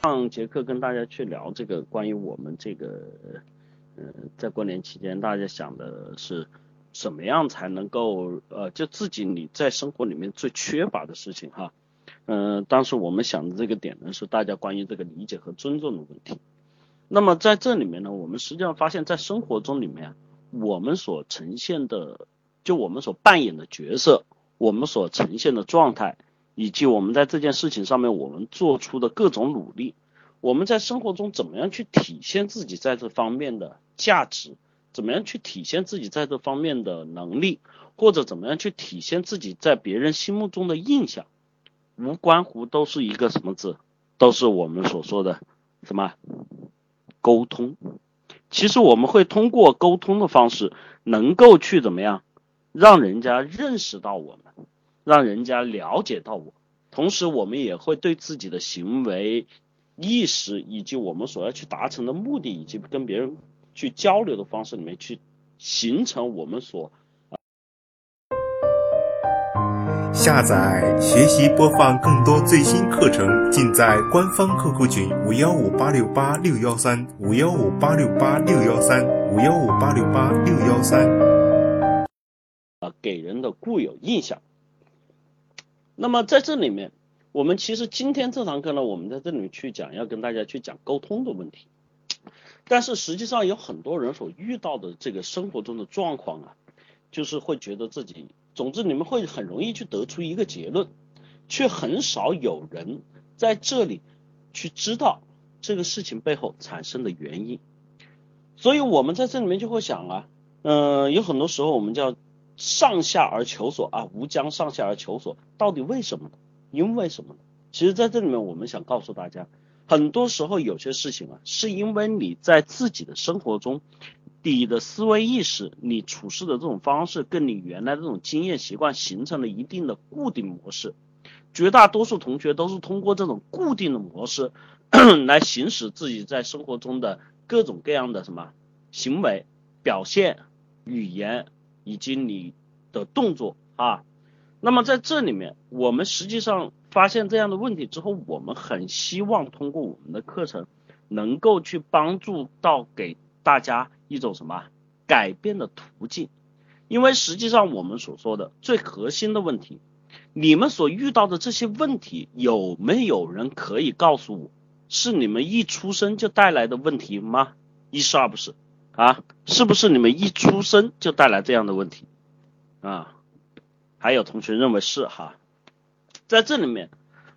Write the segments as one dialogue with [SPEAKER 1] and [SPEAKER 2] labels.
[SPEAKER 1] 上节课跟大家去聊这个关于我们这个，呃，在过年期间大家想的是怎么样才能够呃，就自己你在生活里面最缺乏的事情哈，嗯，当时我们想的这个点呢是大家关于这个理解和尊重的问题。那么在这里面呢，我们实际上发现，在生活中里面，我们所呈现的，就我们所扮演的角色，我们所呈现的状态，以及我们在这件事情上面我们做出的各种努力，我们在生活中怎么样去体现自己在这方面的价值，怎么样去体现自己在这方面的能力，或者怎么样去体现自己在别人心目中的印象，无关乎都是一个什么字，都是我们所说的什么？沟通，其实我们会通过沟通的方式，能够去怎么样，让人家认识到我们，让人家了解到我，同时我们也会对自己的行为意识以及我们所要去达成的目的，以及跟别人去交流的方式里面去形成我们所。
[SPEAKER 2] 下载、学习、播放更多最新课程，尽在官方 QQ 群五幺五八六八六幺三五幺五八六八六幺三五幺五八六八六幺三。
[SPEAKER 1] 啊，给人的固有印象。那么在这里面，我们其实今天这堂课呢，我们在这里面去讲，要跟大家去讲沟通的问题。但是实际上有很多人所遇到的这个生活中的状况啊，就是会觉得自己。总之，你们会很容易去得出一个结论，却很少有人在这里去知道这个事情背后产生的原因。所以，我们在这里面就会想啊，嗯，有很多时候我们叫上下而求索啊，无将上下而求索，到底为什么呢？因为什么呢？其实，在这里面，我们想告诉大家，很多时候有些事情啊，是因为你在自己的生活中。你的思维意识，你处事的这种方式，跟你原来这种经验习惯形成了一定的固定模式。绝大多数同学都是通过这种固定的模式 来行使自己在生活中的各种各样的什么行为、表现、语言以及你的动作啊。那么在这里面，我们实际上发现这样的问题之后，我们很希望通过我们的课程，能够去帮助到给大家。一种什么改变的途径？因为实际上我们所说的最核心的问题，你们所遇到的这些问题，有没有人可以告诉我，是你们一出生就带来的问题吗？一是二不是啊？是不是你们一出生就带来这样的问题啊？还有同学认为是哈，在这里面，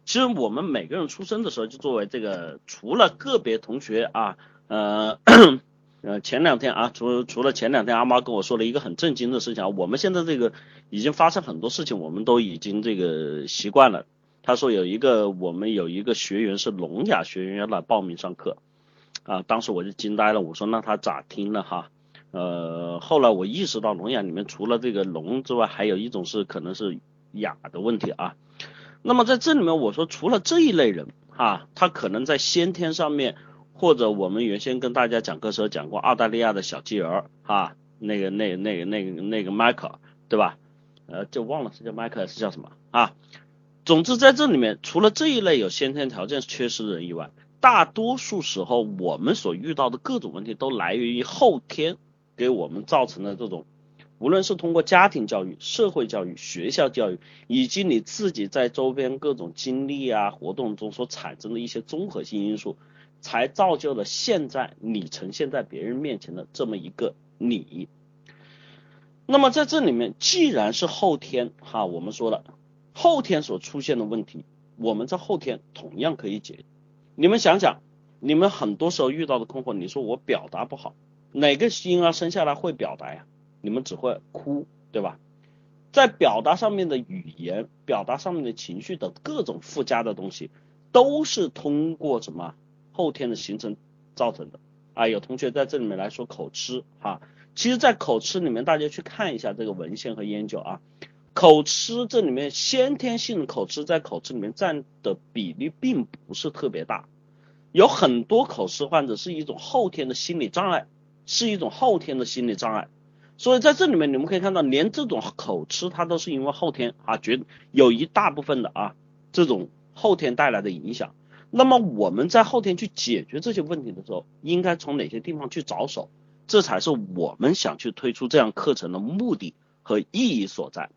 [SPEAKER 1] 其实我们每个人出生的时候，就作为这个，除了个别同学啊，呃。呃，前两天啊，除除了前两天阿妈跟我说了一个很震惊的事情啊，我们现在这个已经发生很多事情，我们都已经这个习惯了。他说有一个我们有一个学员是聋哑学员要来报名上课，啊，当时我就惊呆了，我说那他咋听了哈？呃，后来我意识到聋哑里面除了这个聋之外，还有一种是可能是哑的问题啊。那么在这里面我说除了这一类人哈，他可能在先天上面。或者我们原先跟大家讲课时候讲过澳大利亚的小鸡儿哈，那个那那个那个那个迈克对吧？呃，就忘了是叫迈克还是叫什么啊？总之在这里面，除了这一类有先天条件缺失的人以外，大多数时候我们所遇到的各种问题都来源于后天给我们造成的这种，无论是通过家庭教育、社会教育、学校教育，以及你自己在周边各种经历啊活动中所产生的一些综合性因素。才造就了现在你呈现在别人面前的这么一个你。那么在这里面，既然是后天哈，我们说了后天所出现的问题，我们在后天同样可以解决。你们想想，你们很多时候遇到的困惑，你说我表达不好，哪个婴儿生下来会表达呀？你们只会哭，对吧？在表达上面的语言、表达上面的情绪等各种附加的东西，都是通过什么？后天的形成造成的啊，有同学在这里面来说口吃哈，其实，在口吃里面，大家去看一下这个文献和研究啊，口吃这里面先天性的口吃在口吃里面占的比例并不是特别大，有很多口吃患者是一种后天的心理障碍，是一种后天的心理障碍，所以在这里面你们可以看到，连这种口吃它都是因为后天啊，绝有一大部分的啊这种后天带来的影响。那么我们在后天去解决这些问题的时候，应该从哪些地方去着手？这才是我们想去推出这样课程的目的和意义所在。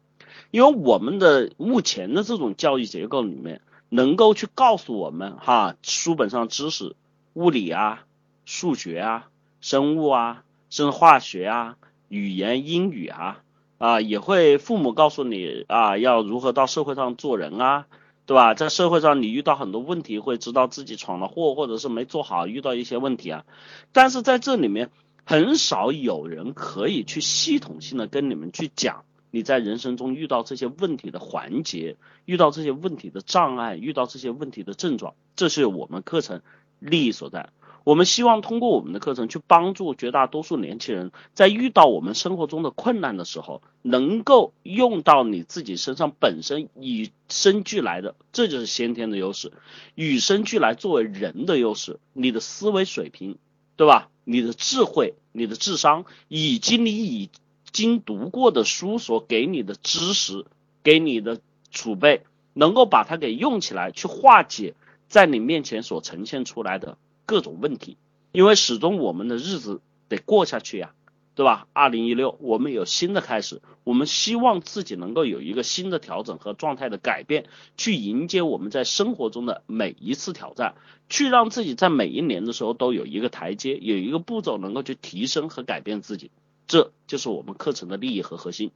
[SPEAKER 1] 因为我们的目前的这种教育结构里面，能够去告诉我们哈，书本上知识，物理啊、数学啊、生物啊、生化学啊、语言英语啊啊，也会父母告诉你啊，要如何到社会上做人啊。对吧？在社会上，你遇到很多问题，会知道自己闯了祸，或者是没做好，遇到一些问题啊。但是在这里面，很少有人可以去系统性的跟你们去讲，你在人生中遇到这些问题的环节，遇到这些问题的障碍，遇到这些问题的症状，这是我们课程利益所在。我们希望通过我们的课程去帮助绝大多数年轻人，在遇到我们生活中的困难的时候，能够用到你自己身上本身与生俱来的，这就是先天的优势，与生俱来作为人的优势，你的思维水平，对吧？你的智慧、你的智商，以及你已经读过的书所给你的知识、给你的储备，能够把它给用起来，去化解在你面前所呈现出来的。各种问题，因为始终我们的日子得过下去呀，对吧？二零一六，我们有新的开始，我们希望自己能够有一个新的调整和状态的改变，去迎接我们在生活中的每一次挑战，去让自己在每一年的时候都有一个台阶，有一个步骤能够去提升和改变自己，这就是我们课程的利益和核心。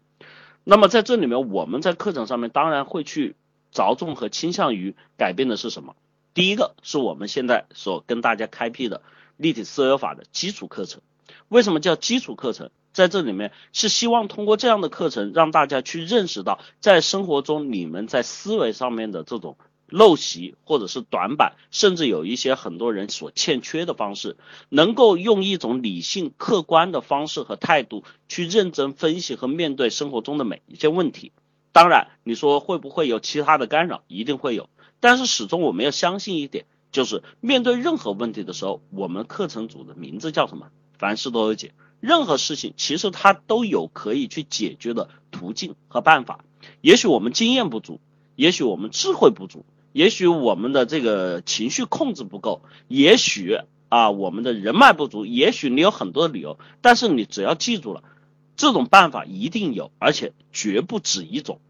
[SPEAKER 1] 那么在这里面，我们在课程上面当然会去着重和倾向于改变的是什么？第一个是我们现在所跟大家开辟的立体思维法的基础课程。为什么叫基础课程？在这里面是希望通过这样的课程，让大家去认识到，在生活中你们在思维上面的这种陋习或者是短板，甚至有一些很多人所欠缺的方式，能够用一种理性客观的方式和态度去认真分析和面对生活中的每一件问题。当然，你说会不会有其他的干扰？一定会有。但是始终我们要相信一点，就是面对任何问题的时候，我们课程组的名字叫什么？凡事都有解。任何事情其实它都有可以去解决的途径和办法。也许我们经验不足，也许我们智慧不足，也许我们的这个情绪控制不够，也许啊我们的人脉不足，也许你有很多的理由。但是你只要记住了，这种办法一定有，而且绝不止一种。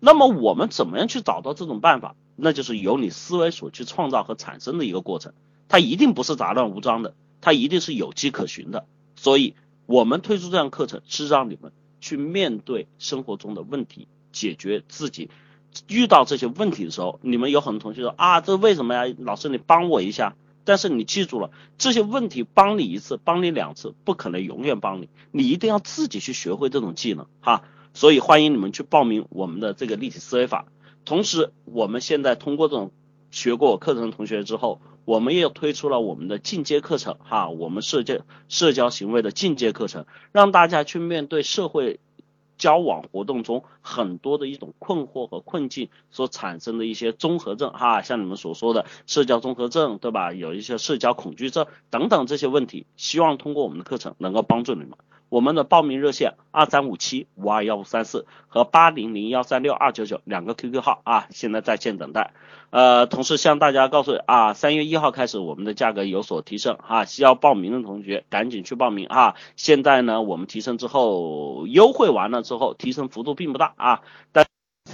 [SPEAKER 1] 那么我们怎么样去找到这种办法？那就是由你思维所去创造和产生的一个过程，它一定不是杂乱无章的，它一定是有迹可循的。所以，我们推出这样课程，是让你们去面对生活中的问题，解决自己遇到这些问题的时候。你们有很多同学说啊，这为什么呀？老师，你帮我一下。但是你记住了，这些问题帮你一次，帮你两次，不可能永远帮你，你一定要自己去学会这种技能哈。所以，欢迎你们去报名我们的这个立体思维法。同时，我们现在通过这种学过我课程的同学之后，我们也推出了我们的进阶课程哈，我们社交社交行为的进阶课程，让大家去面对社会交往活动中很多的一种困惑和困境所产生的一些综合症哈，像你们所说的社交综合症对吧？有一些社交恐惧症等等这些问题，希望通过我们的课程能够帮助你们。我们的报名热线二三五七五二幺五三四和八零零幺三六二九九两个 QQ 号啊，现在在线等待。呃，同时向大家告诉啊，三月一号开始我们的价格有所提升啊，需要报名的同学赶紧去报名啊。现在呢，我们提升之后优惠完了之后，提升幅度并不大啊。大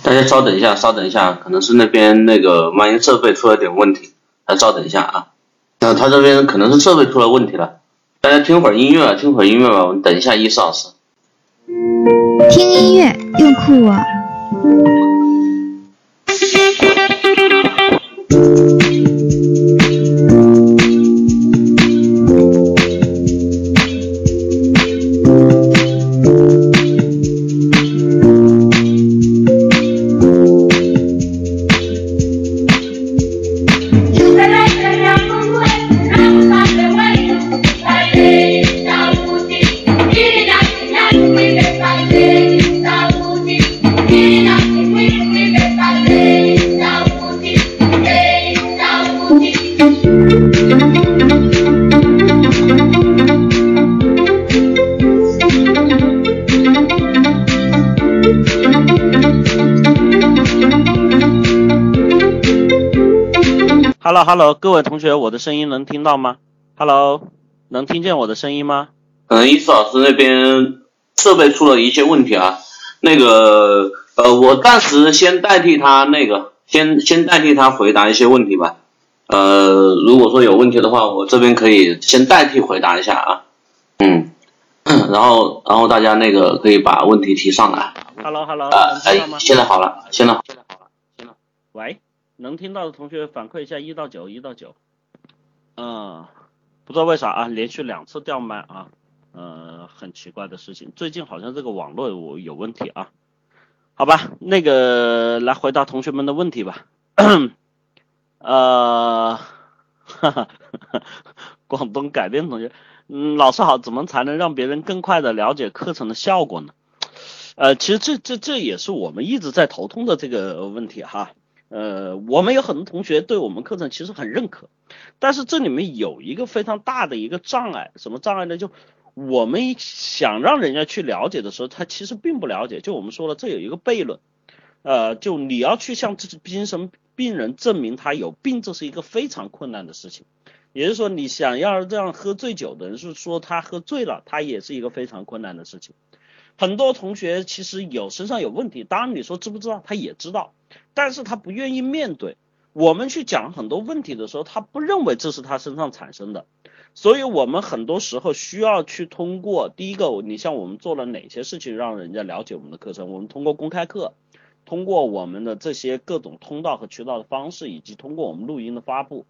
[SPEAKER 3] 大家稍等一下，稍等一下，可能是那边那个万音设备出了点问题，再稍等一下啊。那他这边可能是设备出了问题了。大家听会儿音乐，听会儿音乐吧。我们等一下，伊思老师。
[SPEAKER 4] 听音乐，用酷我。
[SPEAKER 1] Hello，各位同学，我的声音能听到吗？Hello，能听见我的声音吗？
[SPEAKER 3] 可能伊思老师那边设备出了一些问题啊。那个呃，我暂时先代替他那个，先先代替他回答一些问题吧。呃，如果说有问题的话，我这边可以先代替回答一下啊。嗯，然后然后大家那个可以把问题提上来。
[SPEAKER 1] Hello Hello，
[SPEAKER 3] 啊，哎
[SPEAKER 1] 能听到吗，？
[SPEAKER 3] 现在好了，现在好了。
[SPEAKER 1] 现在好了。喂，能听到的同学反馈一下一到九，一到九。嗯，不知道为啥啊，连续两次掉麦啊，呃，很奇怪的事情。最近好像这个网络有有问题啊。好吧，那个来回答同学们的问题吧。呃，哈哈，广东改变同学，嗯，老师好，怎么才能让别人更快的了解课程的效果呢？呃，其实这这这也是我们一直在头痛的这个问题哈。呃，我们有很多同学对我们课程其实很认可，但是这里面有一个非常大的一个障碍，什么障碍呢？就我们想让人家去了解的时候，他其实并不了解。就我们说了，这有一个悖论，呃，就你要去向这精神病人证明他有病，这是一个非常困难的事情。也就是说，你想要让喝醉酒的人是说他喝醉了，他也是一个非常困难的事情。很多同学其实有身上有问题，当然你说知不知道，他也知道，但是他不愿意面对。我们去讲很多问题的时候，他不认为这是他身上产生的，所以我们很多时候需要去通过第一个，你像我们做了哪些事情让人家了解我们的课程，我们通过公开课，通过我们的这些各种通道和渠道的方式，以及通过我们录音的发布，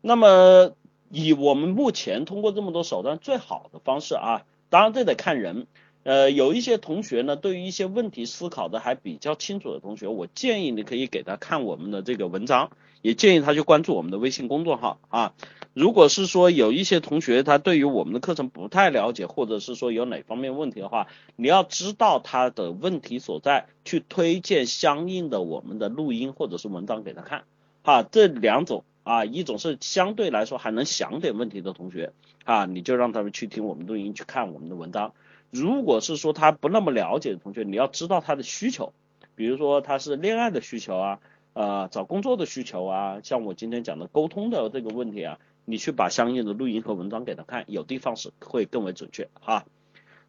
[SPEAKER 1] 那么以我们目前通过这么多手段最好的方式啊，当然这得看人。呃，有一些同学呢，对于一些问题思考的还比较清楚的同学，我建议你可以给他看我们的这个文章，也建议他去关注我们的微信公众号啊。如果是说有一些同学他对于我们的课程不太了解，或者是说有哪方面问题的话，你要知道他的问题所在，去推荐相应的我们的录音或者是文章给他看啊。这两种啊，一种是相对来说还能想点问题的同学啊，你就让他们去听我们录音，去看我们的文章。如果是说他不那么了解的同学，你要知道他的需求，比如说他是恋爱的需求啊，呃，找工作的需求啊，像我今天讲的沟通的这个问题啊，你去把相应的录音和文章给他看，有的方式会更为准确哈。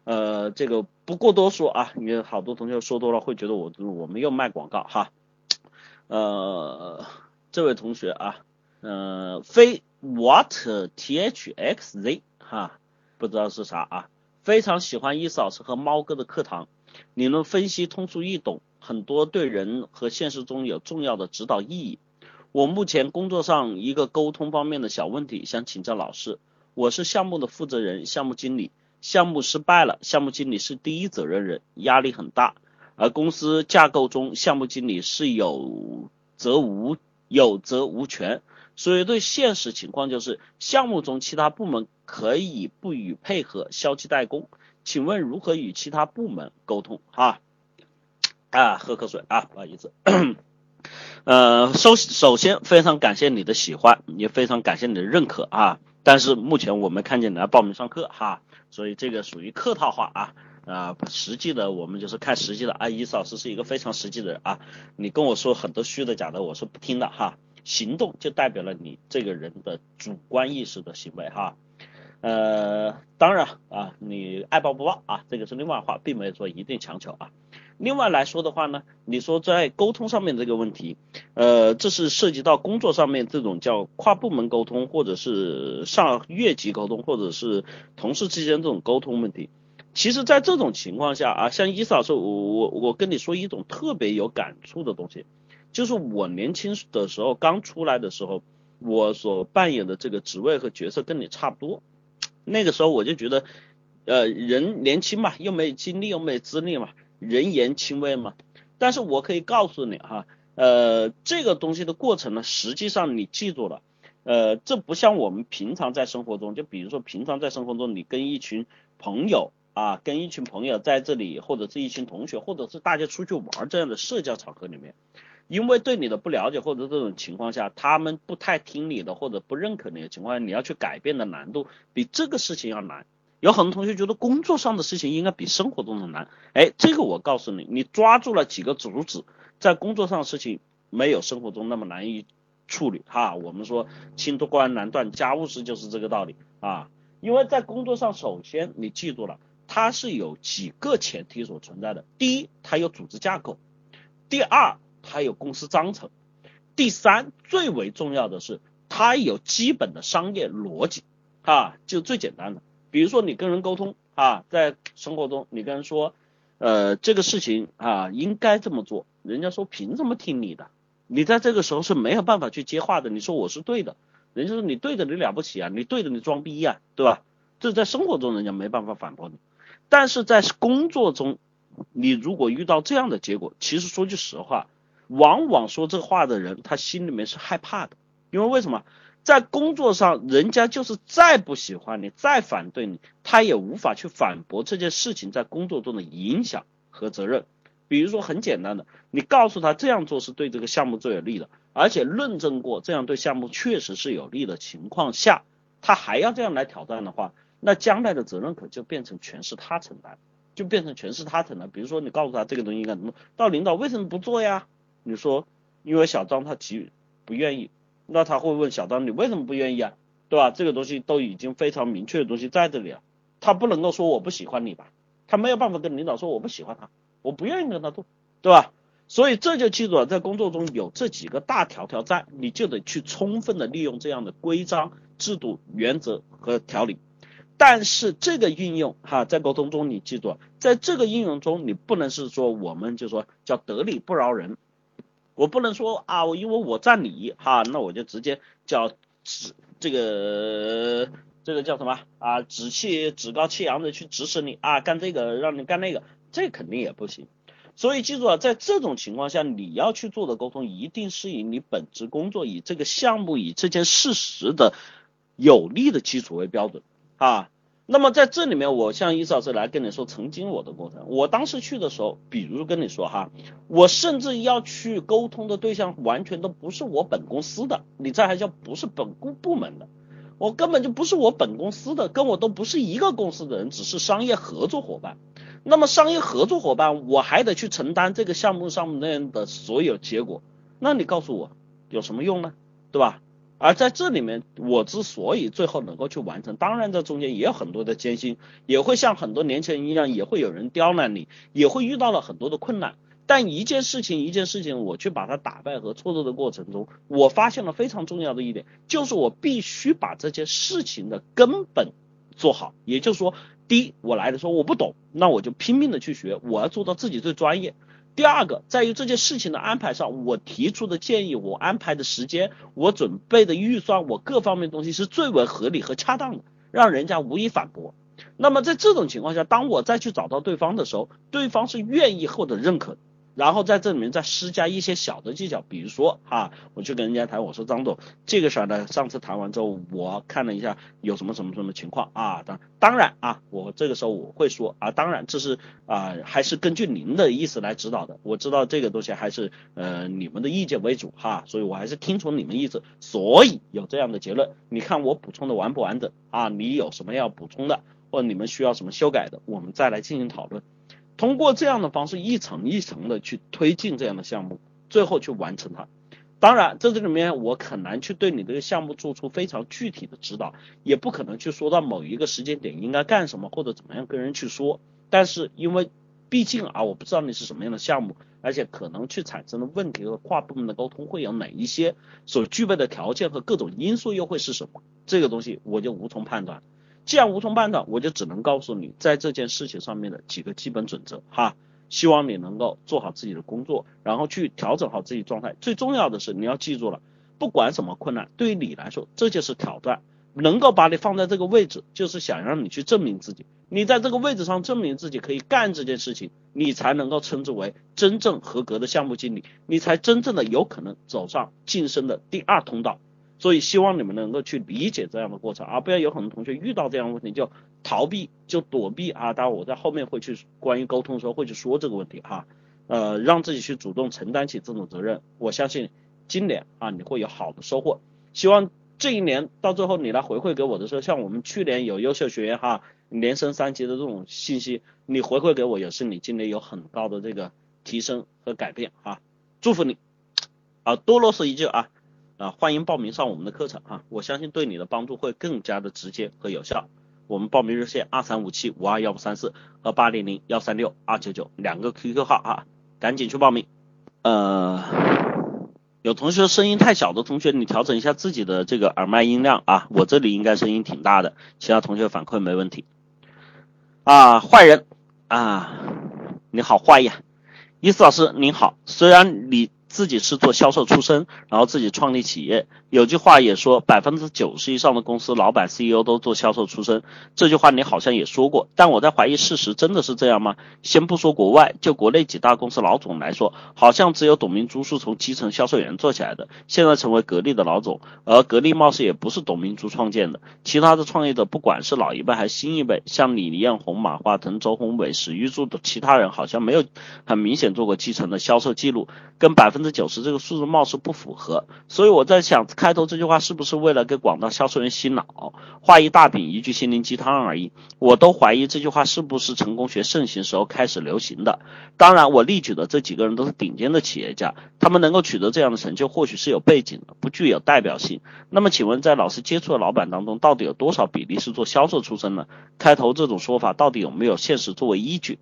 [SPEAKER 1] 呃，这个不过多说啊，因为好多同学说多了会觉得我我们又卖广告哈。呃，这位同学啊，呃，非 what t h x z 哈，不知道是啥啊。非常喜欢伊思老师和猫哥的课堂，理论分析通俗易懂，很多对人和现实中有重要的指导意义。我目前工作上一个沟通方面的小问题，想请教老师。我是项目的负责人、项目经理，项目失败了，项目经理是第一责任人，压力很大。而公司架构中，项目经理是有责无有责无权，所以对现实情况就是项目中其他部门可以不予配合，消极怠工。请问如何与其他部门沟通？哈，啊，喝口水啊，不好意思。呃，首首先非常感谢你的喜欢，也非常感谢你的认可啊。但是目前我没看见你来报名上课哈，所以这个属于客套话啊。啊，实际的我们就是看实际的啊。伊斯老师是一个非常实际的人啊，你跟我说很多虚的假的，我是不听的哈。行动就代表了你这个人的主观意识的行为哈。呃，当然啊，你爱报不报啊，这个是另外话，并没有说一定强求啊。另外来说的话呢，你说在沟通上面这个问题，呃，这是涉及到工作上面这种叫跨部门沟通，或者是上越级沟通，或者是同事之间这种沟通问题。其实，在这种情况下啊，像伊斯老师，我我我跟你说一种特别有感触的东西，就是我年轻的时候刚出来的时候，我所扮演的这个职位和角色跟你差不多。那个时候我就觉得，呃，人年轻嘛，又没经历，又没资历嘛，人言轻微嘛。但是我可以告诉你哈，呃，这个东西的过程呢，实际上你记住了，呃，这不像我们平常在生活中，就比如说平常在生活中，你跟一群朋友啊，跟一群朋友在这里，或者是一群同学，或者是大家出去玩这样的社交场合里面。因为对你的不了解或者这种情况下，他们不太听你的或者不认可你的情况下，你要去改变的难度比这个事情要难。有很多同学觉得工作上的事情应该比生活中的难，哎，这个我告诉你，你抓住了几个主旨，在工作上的事情没有生活中那么难以处理哈。我们说轻多关难断，家务事就是这个道理啊。因为在工作上，首先你记住了，它是有几个前提所存在的。第一，它有组织架构；第二，它有公司章程；第三，最为重要的是，它有基本的商业逻辑啊，就最简单的。比如说你跟人沟通啊，在生活中你跟人说，呃，这个事情啊应该这么做，人家说凭什么听你的？你在这个时候是没有办法去接话的。你说我是对的。人家说你对的，你了不起啊，你对的，你装逼呀，对吧？这在生活中人家没办法反驳你，但是在工作中，你如果遇到这样的结果，其实说句实话，往往说这话的人他心里面是害怕的，因为为什么？在工作上，人家就是再不喜欢你，再反对你，他也无法去反驳这件事情在工作中的影响和责任。比如说很简单的，你告诉他这样做是对这个项目最有利的，而且论证过这样对项目确实是有利的情况下，他还要这样来挑战的话，那将来的责任可就变成全是他承担，就变成全是他承担。比如说你告诉他这个东西应该怎么，到领导为什么不做呀？你说因为小张他急不愿意，那他会问小张你为什么不愿意啊？对吧？这个东西都已经非常明确的东西在这里了，他不能够说我不喜欢你吧？他没有办法跟领导说我不喜欢他。我不愿意跟他做，对吧？所以这就记住了，在工作中有这几个大条条在，你就得去充分的利用这样的规章制度、原则和条理。但是这个运用哈，在沟通中你记住，在这个应用中，你不能是说我们就说叫得理不饶人，我不能说啊，我因为我占理哈，那我就直接叫指这个这个叫什么啊，趾气趾高气扬的去指使你啊，干这个让你干那个。这肯定也不行，所以记住啊，在这种情况下，你要去做的沟通，一定是以你本职工作、以这个项目、以这件事实的有利的基础为标准啊。那么在这里面，我像伊老师来跟你说，曾经我的过程，我当时去的时候，比如跟你说哈，我甚至要去沟通的对象，完全都不是我本公司的，你这还叫不是本部部门的，我根本就不是我本公司的，跟我都不是一个公司的人，只是商业合作伙伴。那么商业合作伙伴，我还得去承担这个项目上面的所有结果，那你告诉我有什么用呢？对吧？而在这里面，我之所以最后能够去完成，当然这中间也有很多的艰辛，也会像很多年轻人一样，也会有人刁难你，也会遇到了很多的困难。但一件事情一件事情，我去把它打败和挫折的过程中，我发现了非常重要的一点，就是我必须把这件事情的根本做好，也就是说。第一，我来的时候我不懂，那我就拼命的去学，我要做到自己最专业。第二个，在于这件事情的安排上，我提出的建议，我安排的时间，我准备的预算，我各方面东西是最为合理和恰当的，让人家无以反驳。那么在这种情况下，当我再去找到对方的时候，对方是愿意或者认可。然后在这里面再施加一些小的技巧，比如说哈，我去跟人家谈，我说张总，这个事儿呢，上次谈完之后，我看了一下有什么什么什么情况啊，当当然啊，我这个时候我会说啊，当然这是啊，还是根据您的意思来指导的，我知道这个东西还是呃你们的意见为主哈，所以我还是听从你们意思，所以有这样的结论，你看我补充的完不完整啊？你有什么要补充的，或者你们需要什么修改的，我们再来进行讨论。通过这样的方式一层一层的去推进这样的项目，最后去完成它。当然，在这里面我很难去对你这个项目做出非常具体的指导，也不可能去说到某一个时间点应该干什么或者怎么样跟人去说。但是因为毕竟啊，我不知道你是什么样的项目，而且可能去产生的问题和跨部门的沟通会有哪一些，所具备的条件和各种因素又会是什么，这个东西我就无从判断。既然无从判断，我就只能告诉你，在这件事情上面的几个基本准则哈，希望你能够做好自己的工作，然后去调整好自己状态。最重要的是，你要记住了，不管什么困难，对于你来说，这就是挑战。能够把你放在这个位置，就是想让你去证明自己。你在这个位置上证明自己可以干这件事情，你才能够称之为真正合格的项目经理，你才真正的有可能走上晋升的第二通道。所以希望你们能够去理解这样的过程，而不要有很多同学遇到这样的问题就逃避就躲避啊。当然我在后面会去关于沟通的时候会去说这个问题哈，呃，让自己去主动承担起这种责任。我相信今年啊你会有好的收获。希望这一年到最后你来回馈给我的时候，像我们去年有优秀学员哈连升三级的这种信息，你回馈给我也是你今年有很高的这个提升和改变啊。祝福你啊，多啰嗦一句啊。啊，欢迎报名上我们的课程啊，我相信对你的帮助会更加的直接和有效。我们报名热线二三五七五二幺五三四和八零零幺三六二九九两个 QQ 号啊，赶紧去报名。呃，有同学声音太小的同学，你调整一下自己的这个耳麦音量啊，我这里应该声音挺大的，其他同学反馈没问题。啊，坏人啊，你好坏呀，伊斯老师您好，虽然你。自己是做销售出身，然后自己创立企业。有句话也说，百分之九十以上的公司老板 CEO 都做销售出身。这句话你好像也说过，但我在怀疑事实真的是这样吗？先不说国外，就国内几大公司老总来说，好像只有董明珠是从基层销售员做起来的，现在成为格力的老总。而格力貌似也不是董明珠创建的，其他的创业者不管是老一辈还是新一辈，像李彦宏、马化腾、周鸿祎、史玉柱的其他人，好像没有很明显做过基层的销售记录，跟百分。之九十这个数字貌似不符合，所以我在想，开头这句话是不是为了给广大销售员洗脑，画一大饼，一句心灵鸡汤而已？我都怀疑这句话是不是成功学盛行时候开始流行的。当然，我例举的这几个人都是顶尖的企业家，他们能够取得这样的成就，或许是有背景的，不具有代表性。那么，请问在老师接触的老板当中，到底有多少比例是做销售出身呢？开头这种说法到底有没有现实作为依据？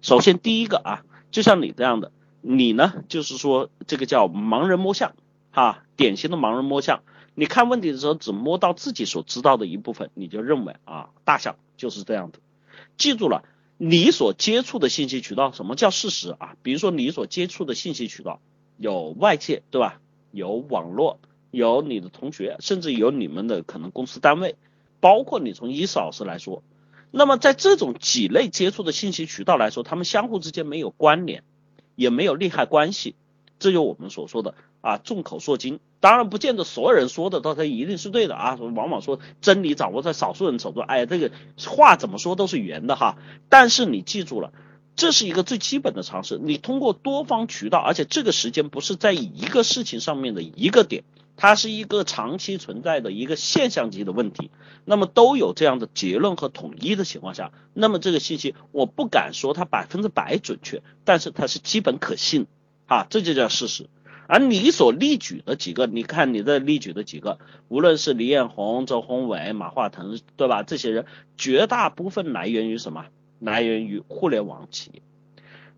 [SPEAKER 1] 首先，第一个啊，就像你这样的。你呢，就是说这个叫盲人摸象，啊，典型的盲人摸象。你看问题的时候只摸到自己所知道的一部分，你就认为啊，大象就是这样的。记住了，你所接触的信息渠道，什么叫事实啊？比如说你所接触的信息渠道有外界，对吧？有网络，有你的同学，甚至有你们的可能公司单位，包括你从伊斯老师来说，那么在这种几类接触的信息渠道来说，他们相互之间没有关联。也没有利害关系，这就我们所说的啊，众口铄金。当然，不见得所有人说的都他一定是对的啊。往往说真理掌握在少数人手中，哎，这个话怎么说都是圆的哈。但是你记住了，这是一个最基本的常识。你通过多方渠道，而且这个时间不是在一个事情上面的一个点。它是一个长期存在的一个现象级的问题，那么都有这样的结论和统一的情况下，那么这个信息我不敢说它百分之百准确，但是它是基本可信，啊，这就叫事实。而你所例举的几个，你看你的例举的几个，无论是李彦宏、周鸿祎、马化腾，对吧？这些人绝大部分来源于什么？来源于互联网企业。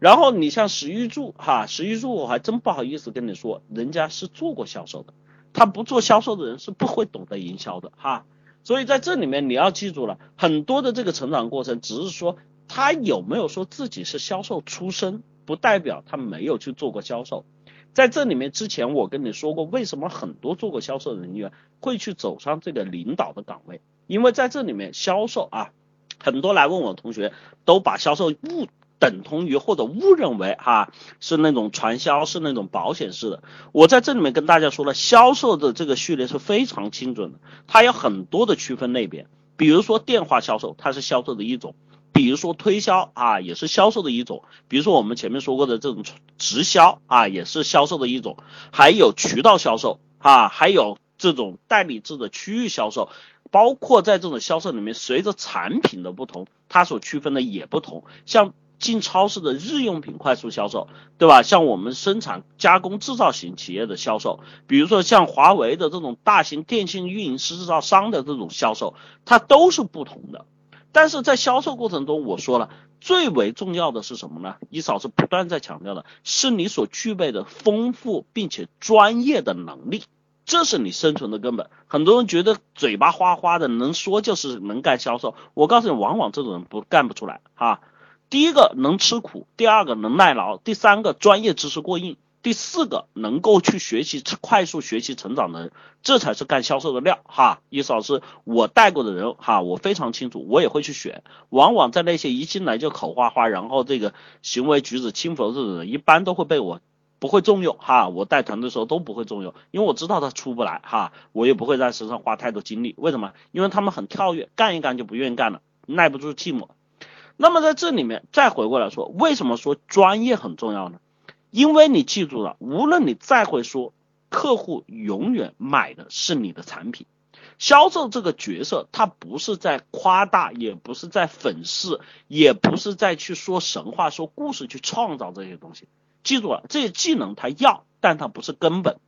[SPEAKER 1] 然后你像史玉柱，哈，史玉柱我还真不好意思跟你说，人家是做过销售的。他不做销售的人是不会懂得营销的哈，所以在这里面你要记住了，很多的这个成长过程，只是说他有没有说自己是销售出身，不代表他没有去做过销售。在这里面之前我跟你说过，为什么很多做过销售人员会去走上这个领导的岗位？因为在这里面销售啊，很多来问我的同学都把销售误。等同于或者误认为哈是那种传销是那种保险式的，我在这里面跟大家说了，销售的这个序列是非常精准的，它有很多的区分类别，比如说电话销售，它是销售的一种，比如说推销啊也是销售的一种，比如说我们前面说过的这种直销啊也是销售的一种，还有渠道销售啊，还有这种代理制的区域销售，包括在这种销售里面，随着产品的不同，它所区分的也不同，像。进超市的日用品快速销售，对吧？像我们生产加工制造型企业的销售，比如说像华为的这种大型电信运营制造商的这种销售，它都是不同的。但是在销售过程中，我说了，最为重要的是什么呢？一嫂是不断在强调的，是你所具备的丰富并且专业的能力，这是你生存的根本。很多人觉得嘴巴花花的能说就是能干销售，我告诉你，往往这种人不干不出来哈。第一个能吃苦，第二个能耐劳，第三个专业知识过硬，第四个能够去学习快速学习成长的人，这才是干销售的料哈。意思老师，我带过的人哈，我非常清楚，我也会去选。往往在那些一进来就口花花，然后这个行为举止轻浮这种人，一般都会被我不会重用哈。我带团队的时候都不会重用，因为我知道他出不来哈，我也不会在身上花太多精力。为什么？因为他们很跳跃，干一干就不愿意干了，耐不住寂寞。那么在这里面再回过来说，为什么说专业很重要呢？因为你记住了，无论你再会说，客户永远买的是你的产品。销售这个角色，他不是在夸大，也不是在粉饰，也不是在去说神话、说故事去创造这些东西。记住了，这些技能他要，但他不是根本。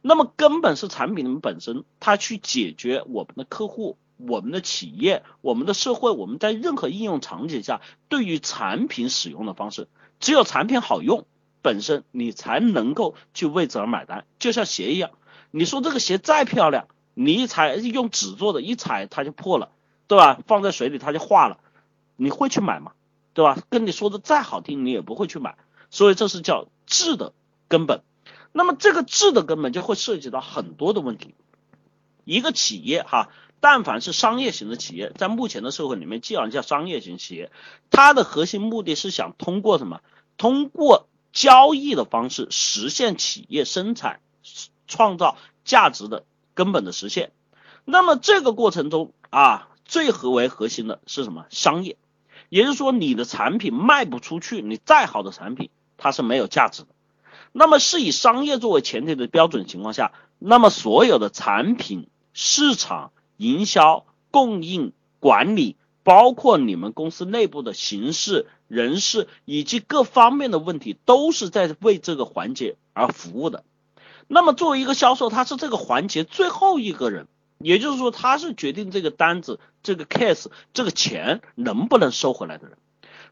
[SPEAKER 1] 那么根本是产品本身，它去解决我们的客户、我们的企业、我们的社会，我们在任何应用场景下对于产品使用的方式，只有产品好用，本身你才能够去为此而买单。就像鞋一样，你说这个鞋再漂亮，你一踩用纸做的，一踩它就破了，对吧？放在水里它就化了，你会去买吗？对吧？跟你说的再好听，你也不会去买。所以这是叫质的根本。那么这个质的根本就会涉及到很多的问题。一个企业哈，但凡是商业型的企业，在目前的社会里面，既然叫商业型企业，它的核心目的是想通过什么？通过交易的方式实现企业生产创造价值的根本的实现。那么这个过程中啊，最核为核心的是什么？商业，也就是说你的产品卖不出去，你再好的产品它是没有价值的。那么是以商业作为前提的标准情况下，那么所有的产品、市场、营销、供应、管理，包括你们公司内部的形式、人事以及各方面的问题，都是在为这个环节而服务的。那么作为一个销售，他是这个环节最后一个人，也就是说，他是决定这个单子、这个 case、这个钱能不能收回来的人。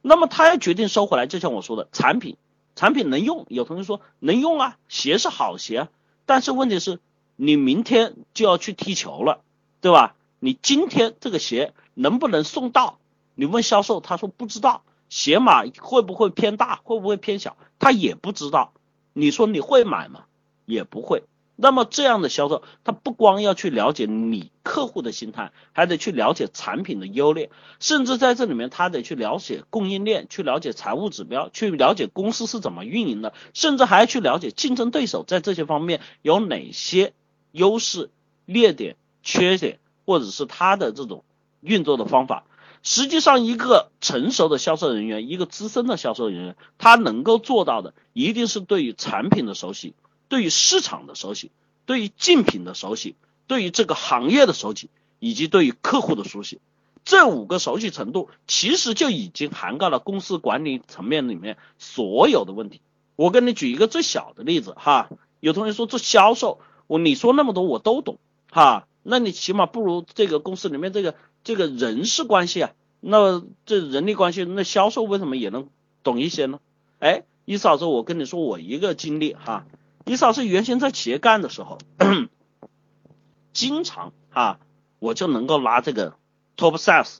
[SPEAKER 1] 那么他要决定收回来，就像我说的，产品。产品能用，有同学说能用啊，鞋是好鞋，但是问题是，你明天就要去踢球了，对吧？你今天这个鞋能不能送到？你问销售，他说不知道，鞋码会不会偏大，会不会偏小，他也不知道。你说你会买吗？也不会。那么这样的销售，他不光要去了解你客户的心态，还得去了解产品的优劣，甚至在这里面他得去了解供应链，去了解财务指标，去了解公司是怎么运营的，甚至还要去了解竞争对手在这些方面有哪些优势、劣点、缺点，或者是他的这种运作的方法。实际上，一个成熟的销售人员，一个资深的销售人员，他能够做到的，一定是对于产品的熟悉。对于市场的熟悉，对于竞品的熟悉，对于这个行业的熟悉，以及对于客户的熟悉，这五个熟悉程度，其实就已经涵盖了公司管理层面里面所有的问题。我跟你举一个最小的例子哈，有同学说做销售，我你说那么多我都懂哈，那你起码不如这个公司里面这个这个人事关系啊，那这人力关系，那销售为什么也能懂一些呢？哎，伊嫂子，我跟你说我一个经历哈。李嫂是原先在企业干的时候，经常啊，我就能够拿这个 top sales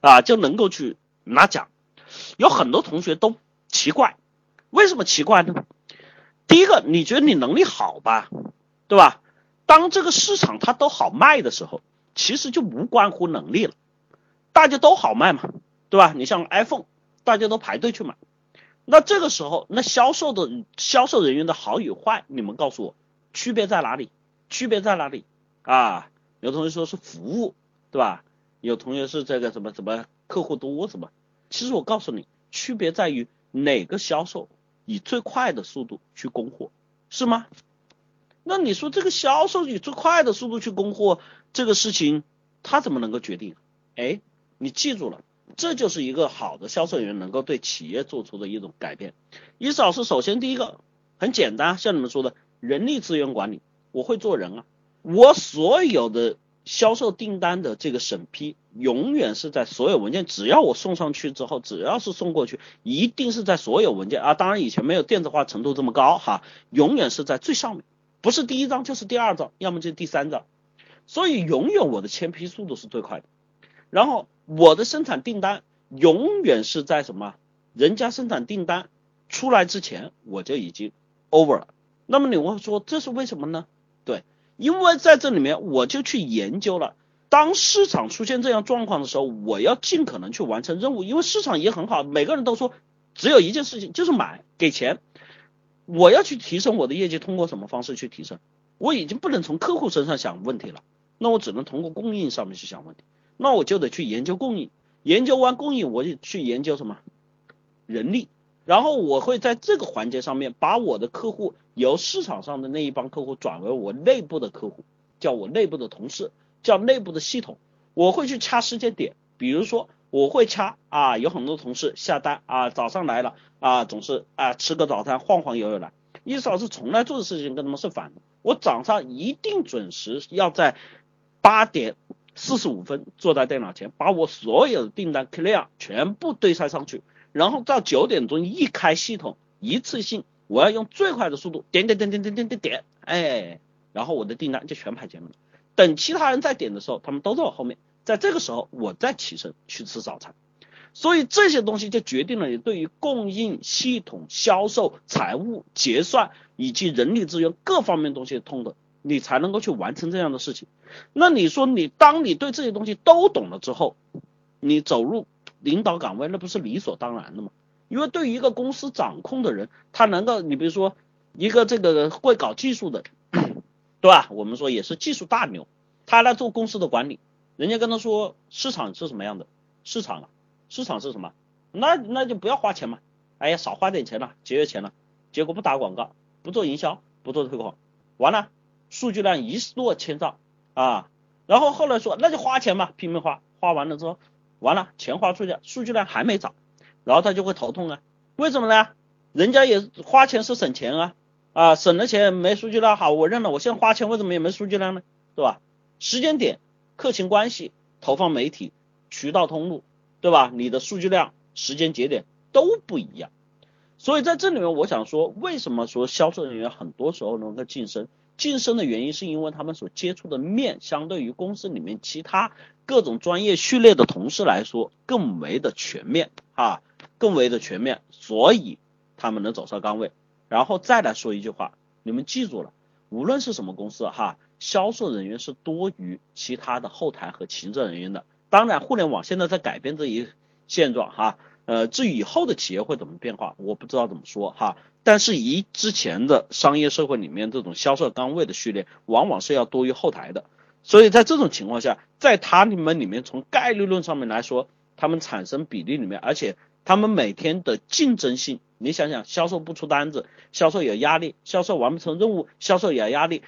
[SPEAKER 1] 啊，就能够去拿奖。有很多同学都奇怪，为什么奇怪呢？第一个，你觉得你能力好吧，对吧？当这个市场它都好卖的时候，其实就无关乎能力了，大家都好卖嘛，对吧？你像 iPhone，大家都排队去买。那这个时候，那销售的销售人员的好与坏，你们告诉我，区别在哪里？区别在哪里？啊，有同学说是服务，对吧？有同学是这个什么什么客户多什么？其实我告诉你，区别在于哪个销售以最快的速度去供货，是吗？那你说这个销售以最快的速度去供货，这个事情他怎么能够决定？哎，你记住了。这就是一个好的销售员能够对企业做出的一种改变。意思老师，首先第一个很简单，像你们说的人力资源管理，我会做人啊。我所有的销售订单的这个审批，永远是在所有文件，只要我送上去之后，只要是送过去，一定是在所有文件啊。当然以前没有电子化程度这么高哈，永远是在最上面，不是第一张就是第二张，要么就是第三张。所以永远我的签批速度是最快的。然后。我的生产订单永远是在什么？人家生产订单出来之前，我就已经 over 了。那么你会说这是为什么呢？对，因为在这里面我就去研究了，当市场出现这样状况的时候，我要尽可能去完成任务，因为市场也很好，每个人都说只有一件事情就是买给钱。我要去提升我的业绩，通过什么方式去提升？我已经不能从客户身上想问题了，那我只能通过供应上面去想问题。那我就得去研究供应，研究完供应，我就去研究什么？人力，然后我会在这个环节上面把我的客户由市场上的那一帮客户转为我内部的客户，叫我内部的同事，叫内部的系统，我会去掐时间点，比如说我会掐啊，有很多同事下单啊，早上来了啊，总是啊吃个早餐晃晃悠悠来，意思老师从来做的事情跟他们是反的，我早上一定准时要在八点四十五分坐在电脑前，把我所有的订单 clear 全部堆塞上去，然后到九点钟一开系统，一次性我要用最快的速度点点点点点点点点，哎，然后我的订单就全排前面了。等其他人在点的时候，他们都在我后面，在这个时候我再起身去吃早餐。所以这些东西就决定了你对于供应系统、销售、财务、结算以及人力资源各方面东西通的，你才能够去完成这样的事情。那你说你当你对这些东西都懂了之后，你走入领导岗位，那不是理所当然的吗？因为对于一个公司掌控的人，他难道，你比如说一个这个会搞技术的，对吧？我们说也是技术大牛，他来做公司的管理，人家跟他说市场是什么样的，市场啊。市场是什么？那那就不要花钱嘛，哎呀，少花点钱了，节约钱了。结果不打广告，不做营销，不做推广，完了，数据量一落千丈啊。然后后来说那就花钱嘛，拼命花，花完了之后，完了钱花出去，数据量还没涨，然后他就会头痛啊。为什么呢？人家也花钱是省钱啊，啊，省了钱没数据量好，我认了，我现在花钱为什么也没数据量呢？对吧？时间点、客情关系、投放媒体、渠道通路。对吧？你的数据量、时间节点都不一样，所以在这里面，我想说，为什么说销售人员很多时候能够晋升？晋升的原因是因为他们所接触的面，相对于公司里面其他各种专业序列的同事来说，更为的全面啊，更为的全面，所以他们能走上岗位。然后再来说一句话，你们记住了，无论是什么公司哈，销售人员是多于其他的后台和行政人员的。当然，互联网现在在改变这一现状哈，呃，至于以后的企业会怎么变化，我不知道怎么说哈。但是以之前的商业社会里面，这种销售岗位的序列往往是要多于后台的，所以在这种情况下，在他们里面从概率论上面来说，他们产生比例里面，而且他们每天的竞争性，你想想，销售不出单子，销售有压力，销售完不成任务，销售有压力。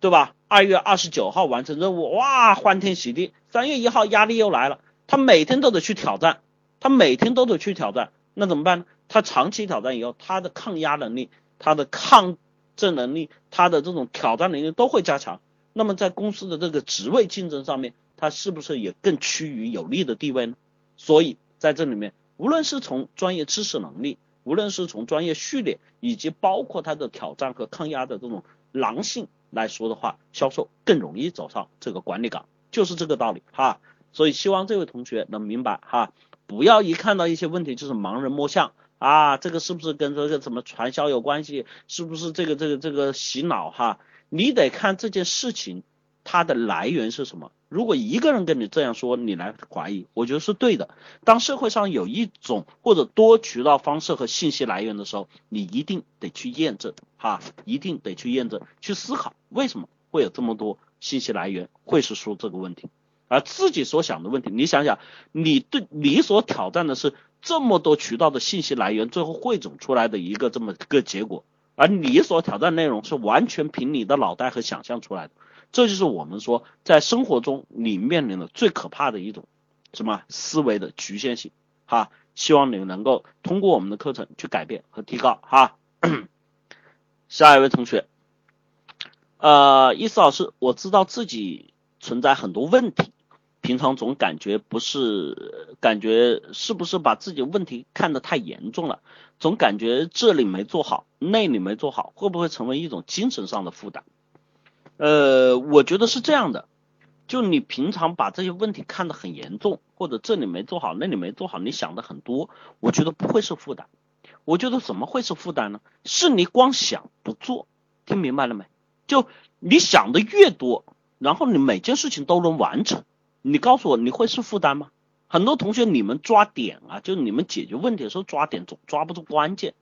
[SPEAKER 1] 对吧？二月二十九号完成任务，哇，欢天喜地。三月一号压力又来了，他每天都得去挑战，他每天都得去挑战，那怎么办呢？他长期挑战以后，他的抗压能力、他的抗震能力、他的这种挑战能力都会加强。那么在公司的这个职位竞争上面，他是不是也更趋于有利的地位呢？所以在这里面，无论是从专业知识能力，无论是从专业序列，以及包括他的挑战和抗压的这种狼性。来说的话，销售更容易走上这个管理岗，就是这个道理哈。所以希望这位同学能明白哈，不要一看到一些问题就是盲人摸象啊，这个是不是跟这个什么传销有关系？是不是这个这个这个洗脑哈？你得看这件事情它的来源是什么。如果一个人跟你这样说，你来怀疑，我觉得是对的。当社会上有一种或者多渠道方式和信息来源的时候，你一定得去验证，哈，一定得去验证，去思考为什么会有这么多信息来源会是出这个问题，而自己所想的问题，你想想，你对你所挑战的是这么多渠道的信息来源，最后汇总出来的一个这么个结果，而你所挑战内容是完全凭你的脑袋和想象出来的。这就是我们说，在生活中你面临的最可怕的一种什么？思维的局限性。哈，希望你能够通过我们的课程去改变和提高。哈。下一位同学，呃，伊思老师，我知道自己存在很多问题，平常总感觉不是，感觉是不是把自己问题看得太严重了，总感觉这里没做好，那里没做好，会不会成为一种精神上的负担？呃，我觉得是这样的，就你平常把这些问题看得很严重，或者这里没做好，那里没做好，你想的很多，我觉得不会是负担。我觉得怎么会是负担呢？是你光想不做，听明白了没？就你想的越多，然后你每件事情都能完成，你告诉我你会是负担吗？很多同学你们抓点啊，就你们解决问题的时候抓点总抓不住关键。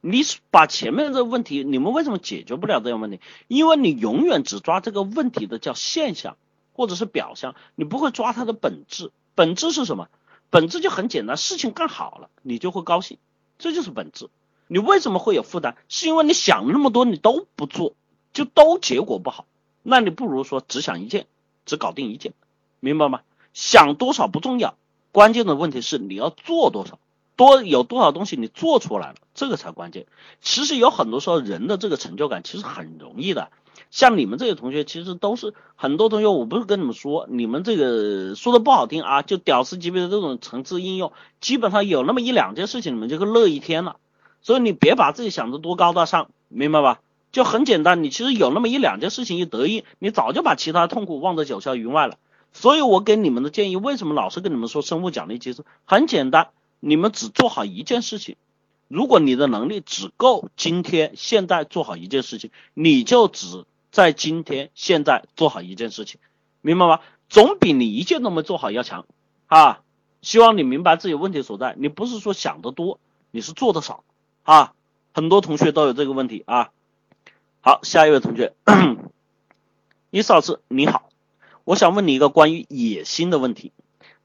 [SPEAKER 1] 你把前面这个问题，你们为什么解决不了这个问题？因为你永远只抓这个问题的叫现象或者是表象，你不会抓它的本质。本质是什么？本质就很简单，事情干好了，你就会高兴，这就是本质。你为什么会有负担？是因为你想那么多，你都不做，就都结果不好。那你不如说只想一件，只搞定一件，明白吗？想多少不重要，关键的问题是你要做多少。多有多少东西你做出来了，这个才关键。其实有很多时候人的这个成就感其实很容易的，像你们这些同学，其实都是很多同学，我不是跟你们说，你们这个说的不好听啊，就屌丝级别的这种层次应用，基本上有那么一两件事情，你们就会乐一天了。所以你别把自己想的多高大上，明白吧？就很简单，你其实有那么一两件事情一得意，你早就把其他痛苦忘得九霄云外了。所以我给你们的建议，为什么老是跟你们说生物奖励机制？很简单，你们只做好一件事情。如果你的能力只够今天现在做好一件事情，你就只在今天现在做好一件事情，明白吗？总比你一件都没做好要强啊！希望你明白自己问题所在。你不是说想得多，你是做的少啊！很多同学都有这个问题啊。好，下一位同学，伊老师你好，我想问你一个关于野心的问题。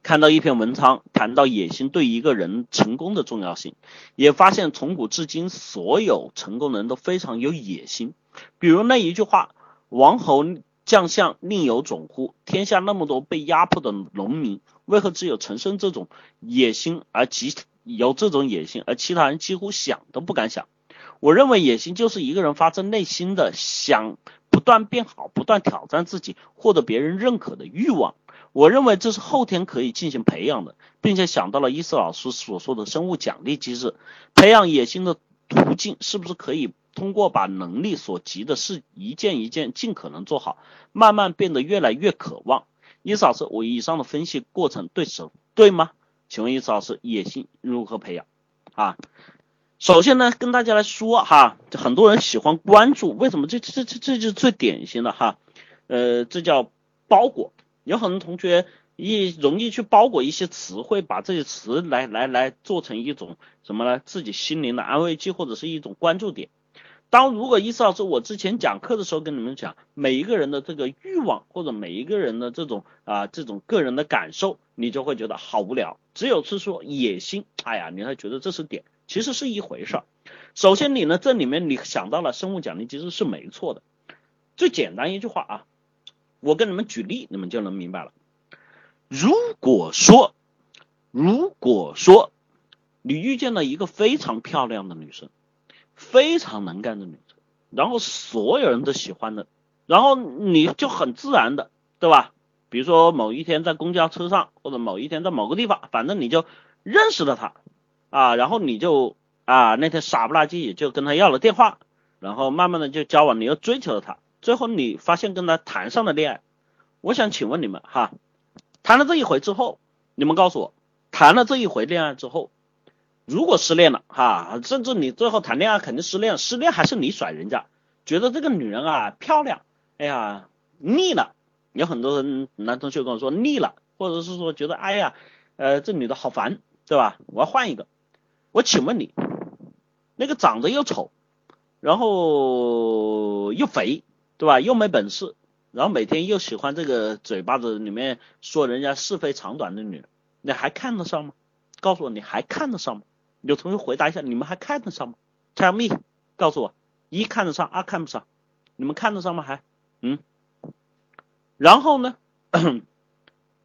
[SPEAKER 1] 看到一篇文章，谈到野心对一个人成功的重要性，也发现从古至今所有成功的人都非常有野心。比如那一句话：“王侯将相宁有种乎？天下那么多被压迫的农民，为何只有陈胜这种野心，而其有这种野心，而其他人几乎想都不敢想？”我认为野心就是一个人发自内心的想不断变好、不断挑战自己、获得别人认可的欲望。我认为这是后天可以进行培养的，并且想到了伊斯老师所说的生物奖励机制，培养野心的途径是不是可以通过把能力所及的事一件一件尽可能做好，慢慢变得越来越渴望？伊斯老师，我以上的分析过程对手对吗？请问伊斯老师，野心如何培养？啊，首先呢，跟大家来说哈，很多人喜欢关注，为什么这这这这就是最典型的哈，呃，这叫包裹。有很多同学易容易去包裹一些词汇，把这些词来来来做成一种什么呢？自己心灵的安慰剂或者是一种关注点。当如果意识到是我之前讲课的时候跟你们讲，每一个人的这个欲望或者每一个人的这种啊这种个人的感受，你就会觉得好无聊。只有是说野心，哎呀，你还觉得这是点，其实是一回事儿。首先你呢这里面你想到了生物奖励机制是没错的，最简单一句话啊。我跟你们举例，你们就能明白了。如果说，如果说你遇见了一个非常漂亮的女生，非常能干的女生，然后所有人都喜欢的，然后你就很自然的，对吧？比如说某一天在公交车上，或者某一天在某个地方，反正你就认识了她啊，然后你就啊那天傻不拉几也就跟她要了电话，然后慢慢的就交往，你又追求了她。最后你发现跟他谈上了恋爱，我想请问你们哈，谈了这一回之后，你们告诉我，谈了这一回恋爱之后，如果失恋了哈，甚至你最后谈恋爱肯定失恋，失恋还是你甩人家，觉得这个女人啊漂亮，哎呀腻了，有很多人男同学跟我说腻了，或者是说觉得哎呀，呃这女的好烦，对吧？我要换一个，我请问你，那个长得又丑，然后又肥。对吧？又没本事，然后每天又喜欢这个嘴巴子里面说人家是非长短的女人，你还看得上吗？告诉我，你还看得上吗？有同学回答一下，你们还看得上吗？Tell me，告诉我，一看得上，二看不上，你们看得上吗？还，嗯，然后呢？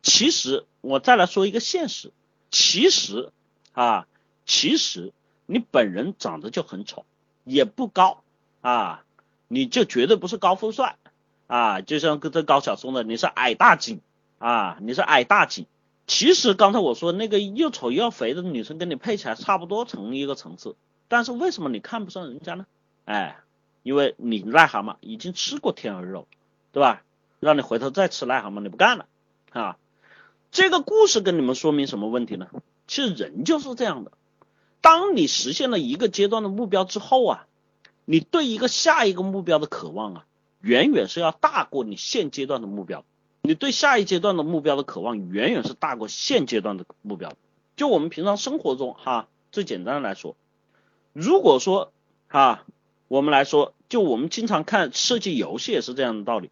[SPEAKER 1] 其实我再来说一个现实，其实啊，其实你本人长得就很丑，也不高啊。你就绝对不是高富帅啊，就像跟这高晓松的，你是矮大紧啊，你是矮大紧。其实刚才我说那个又丑又肥的女生跟你配起来差不多成一个层次，但是为什么你看不上人家呢？哎，因为你癞蛤蟆已经吃过天鹅肉，对吧？让你回头再吃癞蛤蟆，你不干了啊？这个故事跟你们说明什么问题呢？其实人就是这样的，当你实现了一个阶段的目标之后啊。你对一个下一个目标的渴望啊，远远是要大过你现阶段的目标。你对下一阶段的目标的渴望，远远是大过现阶段的目标。就我们平常生活中哈，最简单的来说，如果说哈，我们来说，就我们经常看设计游戏也是这样的道理。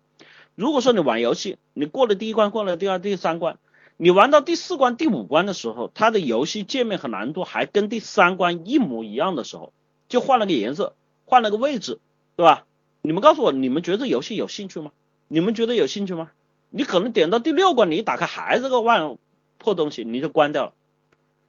[SPEAKER 1] 如果说你玩游戏，你过了第一关，过了第二、第三关，你玩到第四关、第五关的时候，它的游戏界面和难度还跟第三关一模一样的时候，就换了个颜色。换了个位置，对吧？你们告诉我，你们觉得游戏有兴趣吗？你们觉得有兴趣吗？你可能点到第六关，你一打开还是个万破东西，你就关掉了。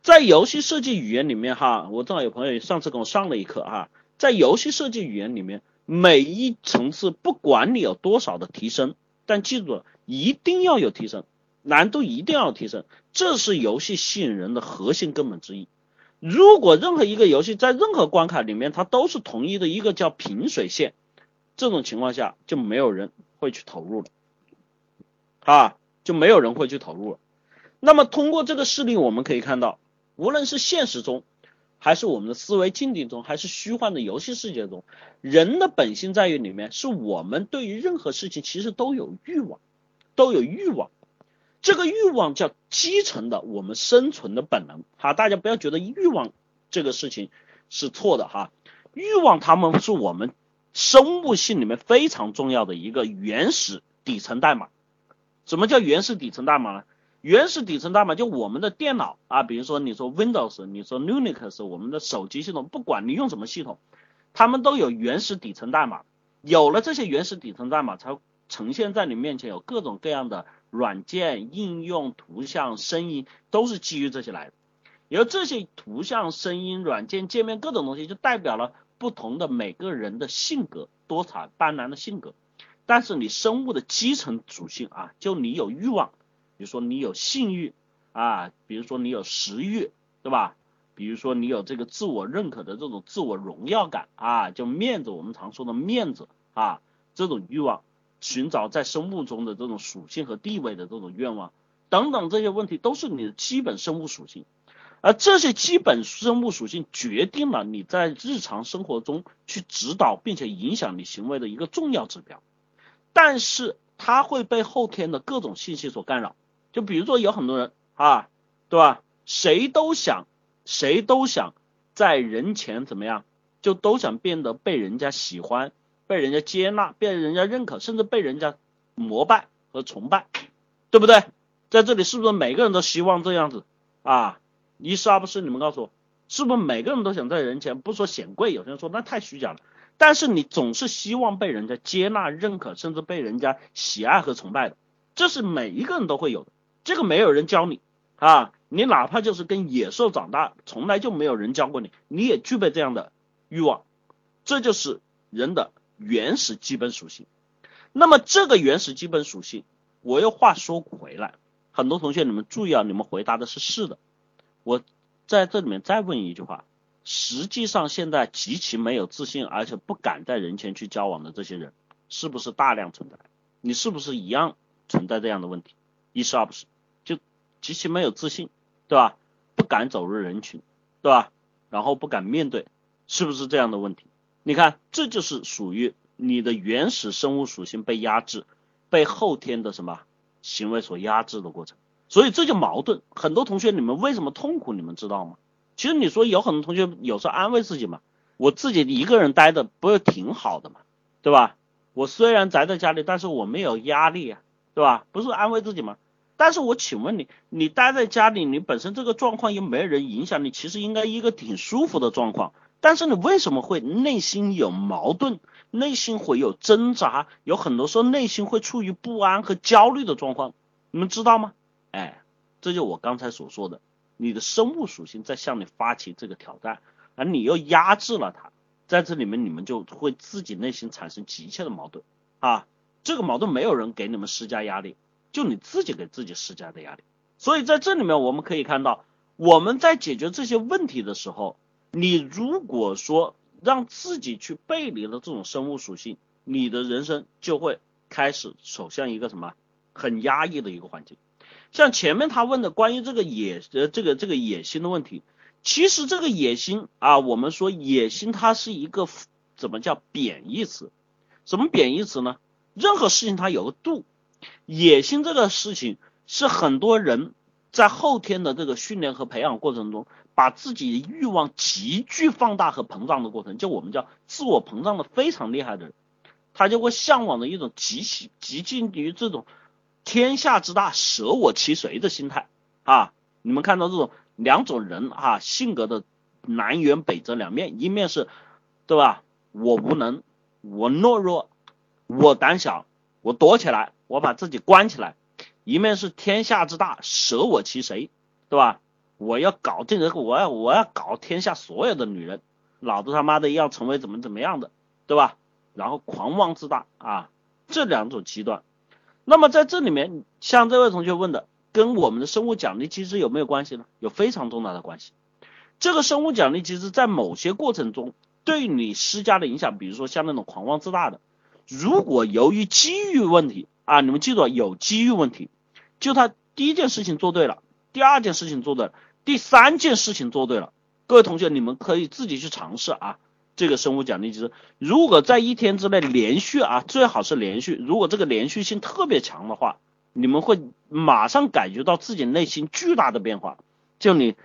[SPEAKER 1] 在游戏设计语言里面，哈，我正好有朋友上次跟我上了一课哈，在游戏设计语言里面，每一层次不管你有多少的提升，但记住了，一定要有提升，难度一定要提升，这是游戏吸引人的核心根本之一。如果任何一个游戏在任何关卡里面它都是统一的一个叫平水线，这种情况下就没有人会去投入了，啊，就没有人会去投入了。那么通过这个事例我们可以看到，无论是现实中，还是我们的思维境地中，还是虚幻的游戏世界中，人的本性在于里面，是我们对于任何事情其实都有欲望，都有欲望。这个欲望叫基层的我们生存的本能，哈，大家不要觉得欲望这个事情是错的哈，欲望他们是我们生物性里面非常重要的一个原始底层代码。什么叫原始底层代码呢？原始底层代码就我们的电脑啊，比如说你说 Windows，你说 Linux，我们的手机系统，不管你用什么系统，他们都有原始底层代码。有了这些原始底层代码，才呈现在你面前有各种各样的。软件应用、图像、声音都是基于这些来的，由这些图像、声音、软件、界面各种东西，就代表了不同的每个人的性格，多彩斑斓的性格。但是你生物的基层属性啊，就你有欲望，比如说你有性欲啊，比如说你有食欲，对吧？比如说你有这个自我认可的这种自我荣耀感啊，就面子，我们常说的面子啊，这种欲望。寻找在生物中的这种属性和地位的这种愿望，等等这些问题都是你的基本生物属性，而这些基本生物属性决定了你在日常生活中去指导并且影响你行为的一个重要指标。但是它会被后天的各种信息所干扰，就比如说有很多人啊，对吧？谁都想，谁都想在人前怎么样，就都想变得被人家喜欢。被人家接纳，被人家认可，甚至被人家膜拜和崇拜，对不对？在这里是不是每个人都希望这样子啊？一是二不是？你们告诉我，是不是每个人都想在人前不说显贵？有些人说那太虚假了。但是你总是希望被人家接纳、认可，甚至被人家喜爱和崇拜的，这是每一个人都会有的。这个没有人教你啊，你哪怕就是跟野兽长大，从来就没有人教过你，你也具备这样的欲望。这就是人的。原始基本属性，那么这个原始基本属性，我又话说回来，很多同学你们注意啊，你们回答的是是的，我在这里面再问一句话，实际上现在极其没有自信，而且不敢在人前去交往的这些人，是不是大量存在？你是不是一样存在这样的问题？一是二不是，就极其没有自信，对吧？不敢走入人群，对吧？然后不敢面对，是不是这样的问题？你看，这就是属于你的原始生物属性被压制，被后天的什么行为所压制的过程。所以这就矛盾。很多同学，你们为什么痛苦？你们知道吗？其实你说有很多同学有时候安慰自己嘛，我自己一个人待的不是挺好的嘛，对吧？我虽然宅在家里，但是我没有压力啊，对吧？不是安慰自己吗？但是我请问你，你待在家里，你本身这个状况又没人影响你，其实应该一个挺舒服的状况。但是你为什么会内心有矛盾，内心会有挣扎，有很多时候内心会处于不安和焦虑的状况，你们知道吗？哎，这就我刚才所说的，你的生物属性在向你发起这个挑战，而你又压制了它，在这里面你们就会自己内心产生急切的矛盾啊，这个矛盾没有人给你们施加压力，就你自己给自己施加的压力，所以在这里面我们可以看到，我们在解决这些问题的时候。你如果说让自己去背离了这种生物属性，你的人生就会开始走向一个什么很压抑的一个环境。像前面他问的关于这个野呃这个这个野心的问题，其实这个野心啊，我们说野心它是一个怎么叫贬义词？什么贬义词呢？任何事情它有个度，野心这个事情是很多人在后天的这个训练和培养过程中。把自己的欲望急剧放大和膨胀的过程，就我们叫自我膨胀的非常厉害的人，他就会向往的一种极其极近于这种天下之大舍我其谁的心态啊！你们看到这种两种人啊，性格的南辕北辙两面，一面是，对吧？我无能，我懦弱，我胆小，我躲起来，我把自己关起来；一面是天下之大舍我其谁，对吧？我要搞定这个，我要我要搞天下所有的女人，老子他妈的要成为怎么怎么样的，对吧？然后狂妄自大啊，这两种极端。那么在这里面，像这位同学问的，跟我们的生物奖励机制有没有关系呢？有非常重大的关系。这个生物奖励机制在某些过程中对你施加的影响，比如说像那种狂妄自大的，如果由于机遇问题啊，你们记住有机遇问题，就他第一件事情做对了，第二件事情做对了，第三件事情做对了，各位同学你们可以自己去尝试啊。这个生物奖励机制，如果在一天之内连续啊，最好是连续。如果这个连续性特别强的话，你们会马上感觉到自己内心巨大的变化。就你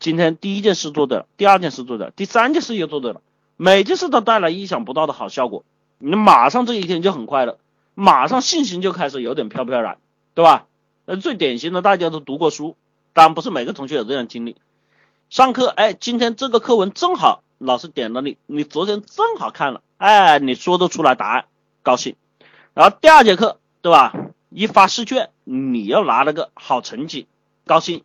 [SPEAKER 1] 今天第一件事做的，第二件事做的，第三件事又做对了，每件事都带来意想不到的好效果，你马上这一天就很快乐，马上信心就开始有点飘飘然，对吧？呃，最典型的大家都读过书，当然不是每个同学有这样经历。上课，哎，今天这个课文正好。老师点了你，你昨天正好看了，哎，你说得出来答案，高兴。然后第二节课，对吧？一发试卷，你又拿了个好成绩，高兴。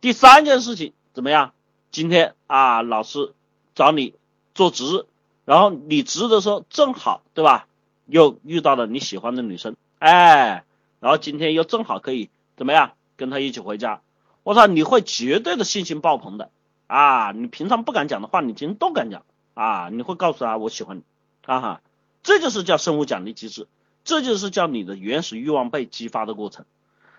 [SPEAKER 1] 第三件事情怎么样？今天啊，老师找你做值日，然后你值日的时候正好，对吧？又遇到了你喜欢的女生，哎，然后今天又正好可以怎么样？跟她一起回家。我操，你会绝对的信心爆棚的。啊，你平常不敢讲的话，你今天都敢讲啊！你会告诉他我喜欢你，哈哈，这就是叫生物奖励机制，这就是叫你的原始欲望被激发的过程。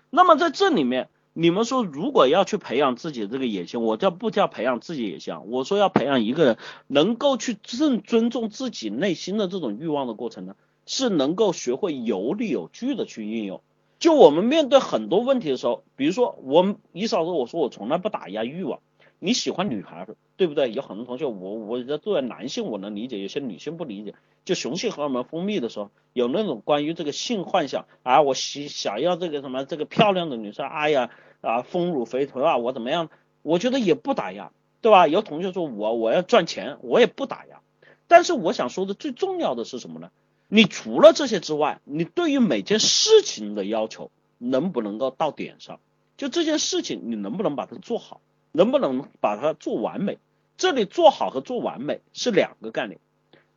[SPEAKER 1] 那么在这里面，你们说如果要去培养自己的这个野心，我叫不叫培养自己野心？我说要培养一个人能够去正尊重自己内心的这种欲望的过程呢，是能够学会有理有据的去运用。就我们面对很多问题的时候，比如说我一嫂子我说我从来不打压欲望。你喜欢女孩，对不对？有很多同学，我我作为男性我能理解，有些女性不理解。就雄性荷尔蒙分泌的时候，有那种关于这个性幻想啊，我喜想要这个什么这个漂亮的女生，哎呀啊丰乳肥臀啊，我怎么样？我觉得也不打压，对吧？有同学说我我要赚钱，我也不打压。但是我想说的最重要的是什么呢？你除了这些之外，你对于每件事情的要求能不能够到点上？就这件事情，你能不能把它做好？能不能把它做完美？这里做好和做完美是两个概念。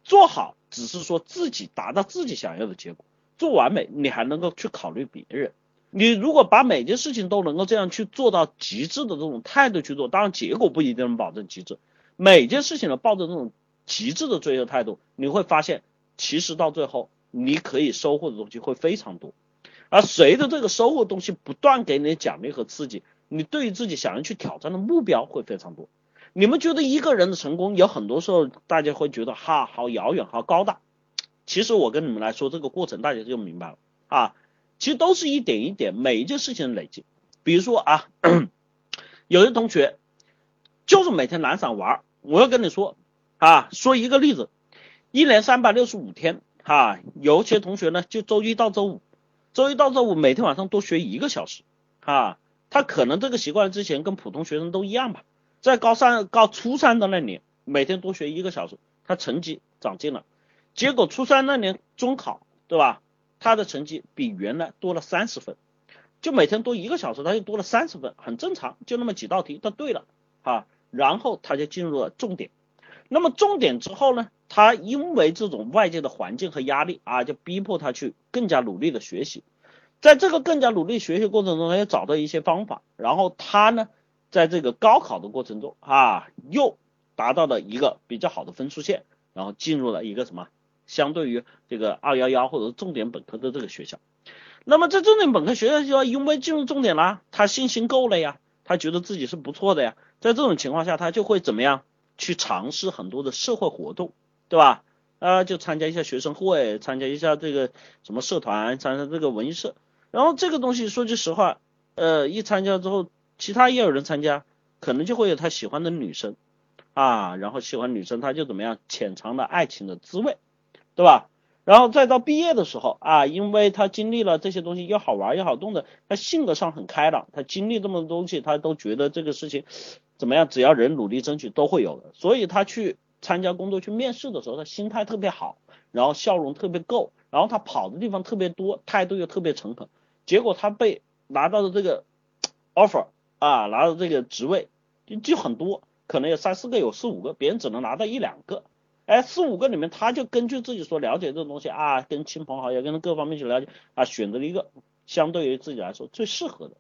[SPEAKER 1] 做好只是说自己达到自己想要的结果，做完美你还能够去考虑别人。你如果把每件事情都能够这样去做到极致的这种态度去做，当然结果不一定能保证极致。每件事情呢抱着这种极致的追求态度，你会发现其实到最后你可以收获的东西会非常多。而随着这个收获东西不断给你奖励和刺激。你对于自己想要去挑战的目标会非常多。你们觉得一个人的成功，有很多时候大家会觉得哈好遥远，好高大。其实我跟你们来说，这个过程大家就明白了啊。其实都是一点一点，每一件事情的累积。比如说啊，有些同学就是每天懒散玩。我要跟你说啊，说一个例子，一年三百六十五天哈，有些同学呢就周一到周五，周一到周五每天晚上多学一个小时啊。他可能这个习惯之前跟普通学生都一样吧，在高三、高初三的那年，每天多学一个小时，他成绩长进了。结果初三那年中考，对吧？他的成绩比原来多了三十分，就每天多一个小时，他就多了三十分，很正常，就那么几道题，他对了啊。然后他就进入了重点。那么重点之后呢，他因为这种外界的环境和压力啊，就逼迫他去更加努力的学习。在这个更加努力学习过程中，他又找到一些方法，然后他呢，在这个高考的过程中啊，又达到了一个比较好的分数线，然后进入了一个什么，相对于这个二幺幺或者重点本科的这个学校。那么在重点本科学校，就要因为进入重点啦，他信心够了呀，他觉得自己是不错的呀，在这种情况下，他就会怎么样去尝试很多的社会活动，对吧？啊，就参加一下学生会，参加一下这个什么社团，参加这个文艺社。然后这个东西说句实话，呃，一参加之后，其他也有人参加，可能就会有他喜欢的女生，啊，然后喜欢女生他就怎么样，潜藏了爱情的滋味，对吧？然后再到毕业的时候啊，因为他经历了这些东西，又好玩又好动的，他性格上很开朗，他经历这么多东西，他都觉得这个事情怎么样，只要人努力争取都会有的，所以他去参加工作去面试的时候，他心态特别好，然后笑容特别够，然后他跑的地方特别多，态度又特别诚恳。结果他被拿到的这个 offer 啊，拿到这个职位就就很多，可能有三四个，有四五个，别人只能拿到一两个哎，四五个里面，他就根据自己所了解这种东西啊，跟亲朋好友、跟各方面去了解啊，选择了一个相对于自己来说最适合的，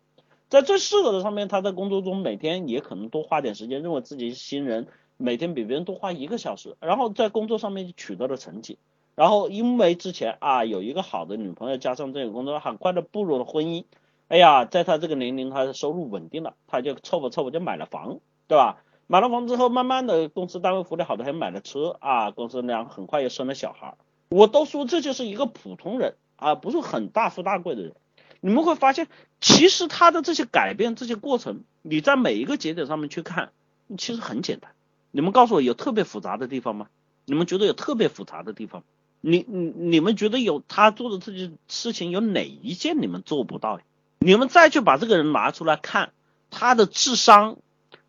[SPEAKER 1] 在最适合的上面，他在工作中每天也可能多花点时间，认为自己是新人，每天比别人多花一个小时，然后在工作上面就取得了成绩，然后因为之前啊有一个好的女朋友，加上这个工作，很快的步入了婚姻，哎呀，在他这个年龄，他的收入稳定了，他就凑合凑合就买了房，对吧？买了房之后，慢慢的公司单位福利好的，还买了车啊，公司俩很快又生了小孩。我都说这就是一个普通人啊，不是很大富大贵的人。你们会发现，其实他的这些改变，这些过程，你在每一个节点上面去看，其实很简单。你们告诉我有特别复杂的地方吗？你们觉得有特别复杂的地方？你你你们觉得有他做的这些事情有哪一件你们做不到？你们再去把这个人拿出来看，他的智商。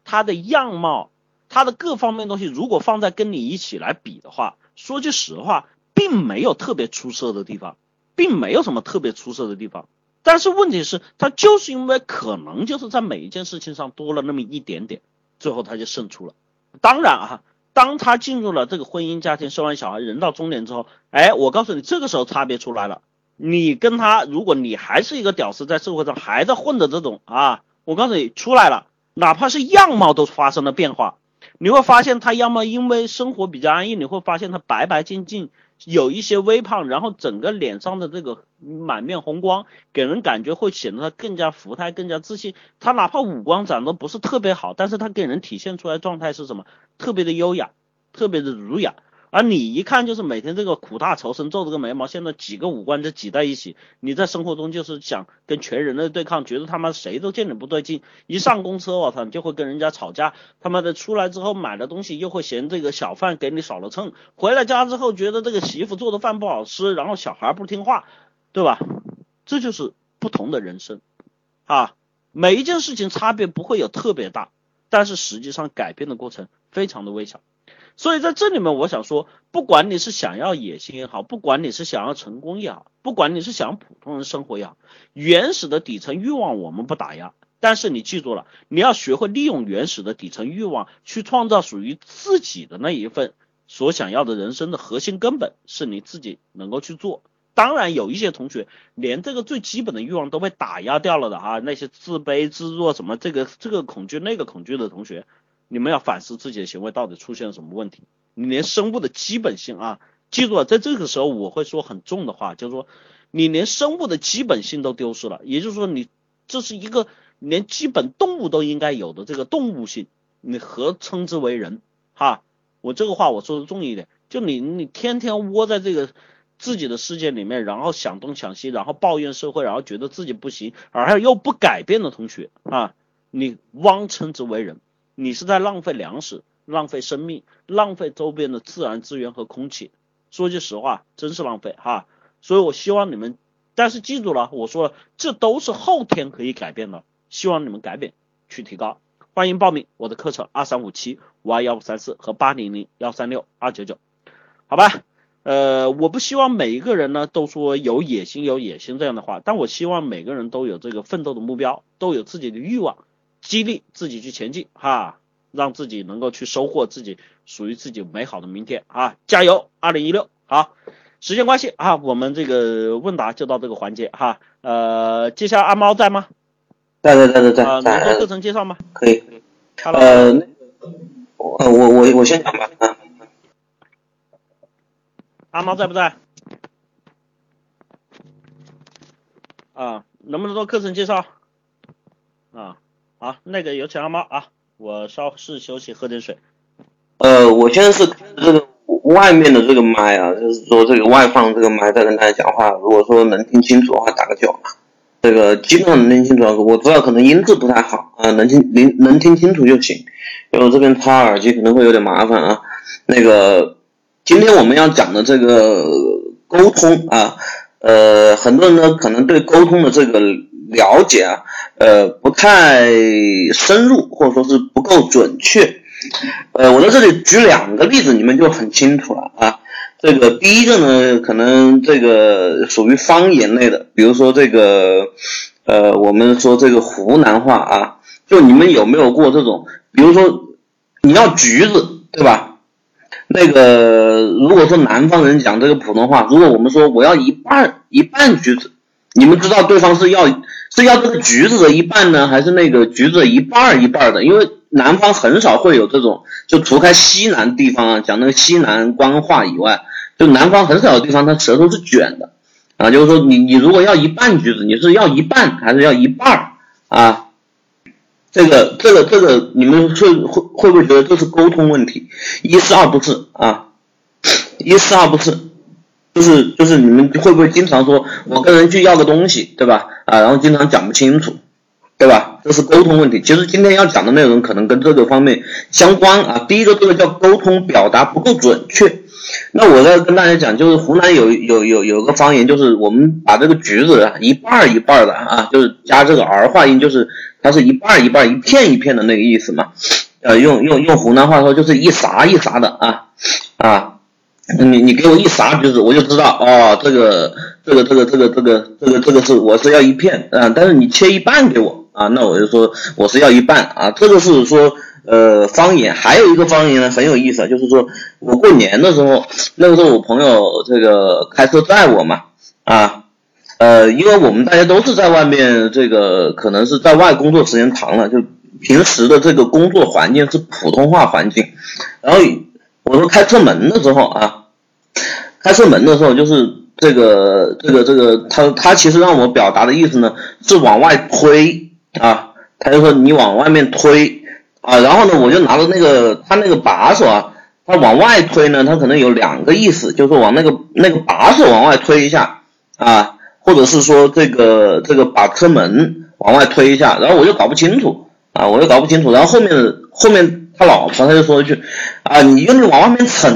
[SPEAKER 1] 他的样貌，他的各方面东西，如果放在跟你一起来比的话，说句实话，并没有特别出色的地方，并没有什么特别出色的地方。但是问题是，他就是因为可能就是在每一件事情上多了那么一点点，最后他就胜出了。当然啊，当他进入了这个婚姻家庭，生完小孩，人到中年之后，哎，我告诉你，这个时候差别出来了。你跟他，如果你还是一个屌丝，在社会上还在混的这种啊，我告诉你，出来了。哪怕是样貌都发生了变化，你会发现他要么因为生活比较安逸，你会发现他白白净净，有一些微胖，然后整个脸上的这个满面红光，给人感觉会显得他更加福态、更加自信。他哪怕五官长得不是特别好，但是他给人体现出来状态是什么？特别的优雅，特别的儒雅。而你一看就是每天这个苦大仇深，皱着个眉毛，现在几个五官就挤在一起。你在生活中就是想跟全人类对抗，觉得他妈谁都见你不对劲。一上公车，我操，你就会跟人家吵架。他妈的出来之后买的东西又会嫌这个小贩给你少了秤。回了家之后觉得这个媳妇做的饭不好吃，然后小孩不听话，对吧？这就是不同的人生啊。每一件事情差别不会有特别大，但是实际上改变的过程非常的微小。所以在这里面，我想说，不管你是想要野心也好，不管你是想要成功也好，不管你是想普通人生活也好，原始的底层欲望我们不打压，但是你记住了，你要学会利用原始的底层欲望去创造属于自己的那一份所想要的人生的核心根本，是你自己能够去做。当然，有一些同学连这个最基本的欲望都被打压掉了的啊，那些自卑自弱什么这个这个恐惧那个恐惧的同学。你们要反思自己的行为到底出现了什么问题？你连生物的基本性啊，记住了，在这个时候我会说很重的话，就是说你连生物的基本性都丢失了，也就是说你这是一个连基本动物都应该有的这个动物性，你何称之为人？哈，我这个话我说的重一点，就你你天天窝在这个自己的世界里面，然后想东想西，然后抱怨社会，然后觉得自己不行，而又不改变的同学啊，你妄称之为人？你是在浪费粮食、浪费生命、浪费周边的自然资源和空气。说句实话，真是浪费哈。所以我希望你们，但是记住了，我说了，这都是后天可以改变的。希望你们改变，去提高。欢迎报名我的课程：二三五七五二幺五三四和八零零幺三六二九九。好吧，呃，我不希望每一个人呢都说有野心、有野心这样的话，但我希望每个人都有这个奋斗的目标，都有自己的欲望。激励自己去前进哈，让自己能够去收获自己属于自己美好的明天啊！加油，二零一六好。时间关系啊，我们这个问答就到这个环节哈。呃，接下来阿猫在吗？
[SPEAKER 3] 在在在在在。
[SPEAKER 1] 啊，能做课程介绍吗？
[SPEAKER 3] 可以。呃，我我我先讲吧啊。
[SPEAKER 1] 阿猫在不在？啊，能不能做课程介绍？啊。好，那个有请阿猫啊，我稍事休息，喝点水。
[SPEAKER 3] 呃，我现在是这个外面的这个麦啊，就是说这个外放这个麦在跟大家讲话。如果说能听清楚的话，打个九。这个基本上能听清楚，我知道可能音质不太好啊，能听能能听清楚就行。因为我这边插耳机可能会有点麻烦啊。那个今天我们要讲的这个沟通啊，呃，很多人呢可能对沟通的这个。了解啊，呃，不太深入，或者说是不够准确。呃，我在这里举两个例子，你们就很清楚了啊。这个第一个呢，可能这个属于方言类的，比如说这个，呃，我们说这个湖南话啊，就你们有没有过这种？比如说你要橘子，对吧？那个如果说南方人讲这个普通话，如果我们说我要一半一半橘子，你们知道对方是要是要这个橘子的一半呢，还是那个橘子的一半一半的？因为南方很少会有这种，就除开西南地方啊，讲那个西南官话以外，就南方很少有地方它舌头是卷的啊，就是说你你如果要一半橘子，你是要一半还是要一半啊？这个这个这个，你们会会会不会觉得这是沟通问题？一是二不是啊，一是二不是，就是就是你们会不会经常说我跟人去要个东西，对吧？啊，然后经常讲不清楚，对吧？这是沟通问题。其实今天要讲的内容可能跟这个方面相关啊。第一个，这个叫沟通表达不够准确。那我要跟大家讲，就是湖南有有有有个方言，就是我们把这个橘子一半一半的啊，就是加这个儿化音，就是。它是一半一半一片一片的那个意思嘛，呃，用用用湖南话说就是一撒一撒的啊啊，你你给我一撒橘子，我就知道哦，这个这个这个这个这个这个这个是我是要一片啊，但是你切一半给我啊，那我就说我是要一半啊，这个是说呃方言，还有一个方言呢很有意思，就是说我过年的时候，那个时候我朋友这个开车载我嘛啊。呃，因为我们大家都是在外面，这个可能是在外工作时间长了，就平时的这个工作环境是普通话环境。然后我说开车门的时候啊，开车门的时候就是这个这个这个，他他其实让我表达的意思呢是往外推啊，他就说你往外面推啊，然后呢我就拿着那个他那个把手啊，他往外推呢，他可能有两个意思，就是往那个那个把手往外推一下啊。或者是说这个这个把车门往外推一下，然后我就搞不清楚啊，我就搞不清楚，然后后面后面他老婆他就说一句啊，你用力往外面蹭。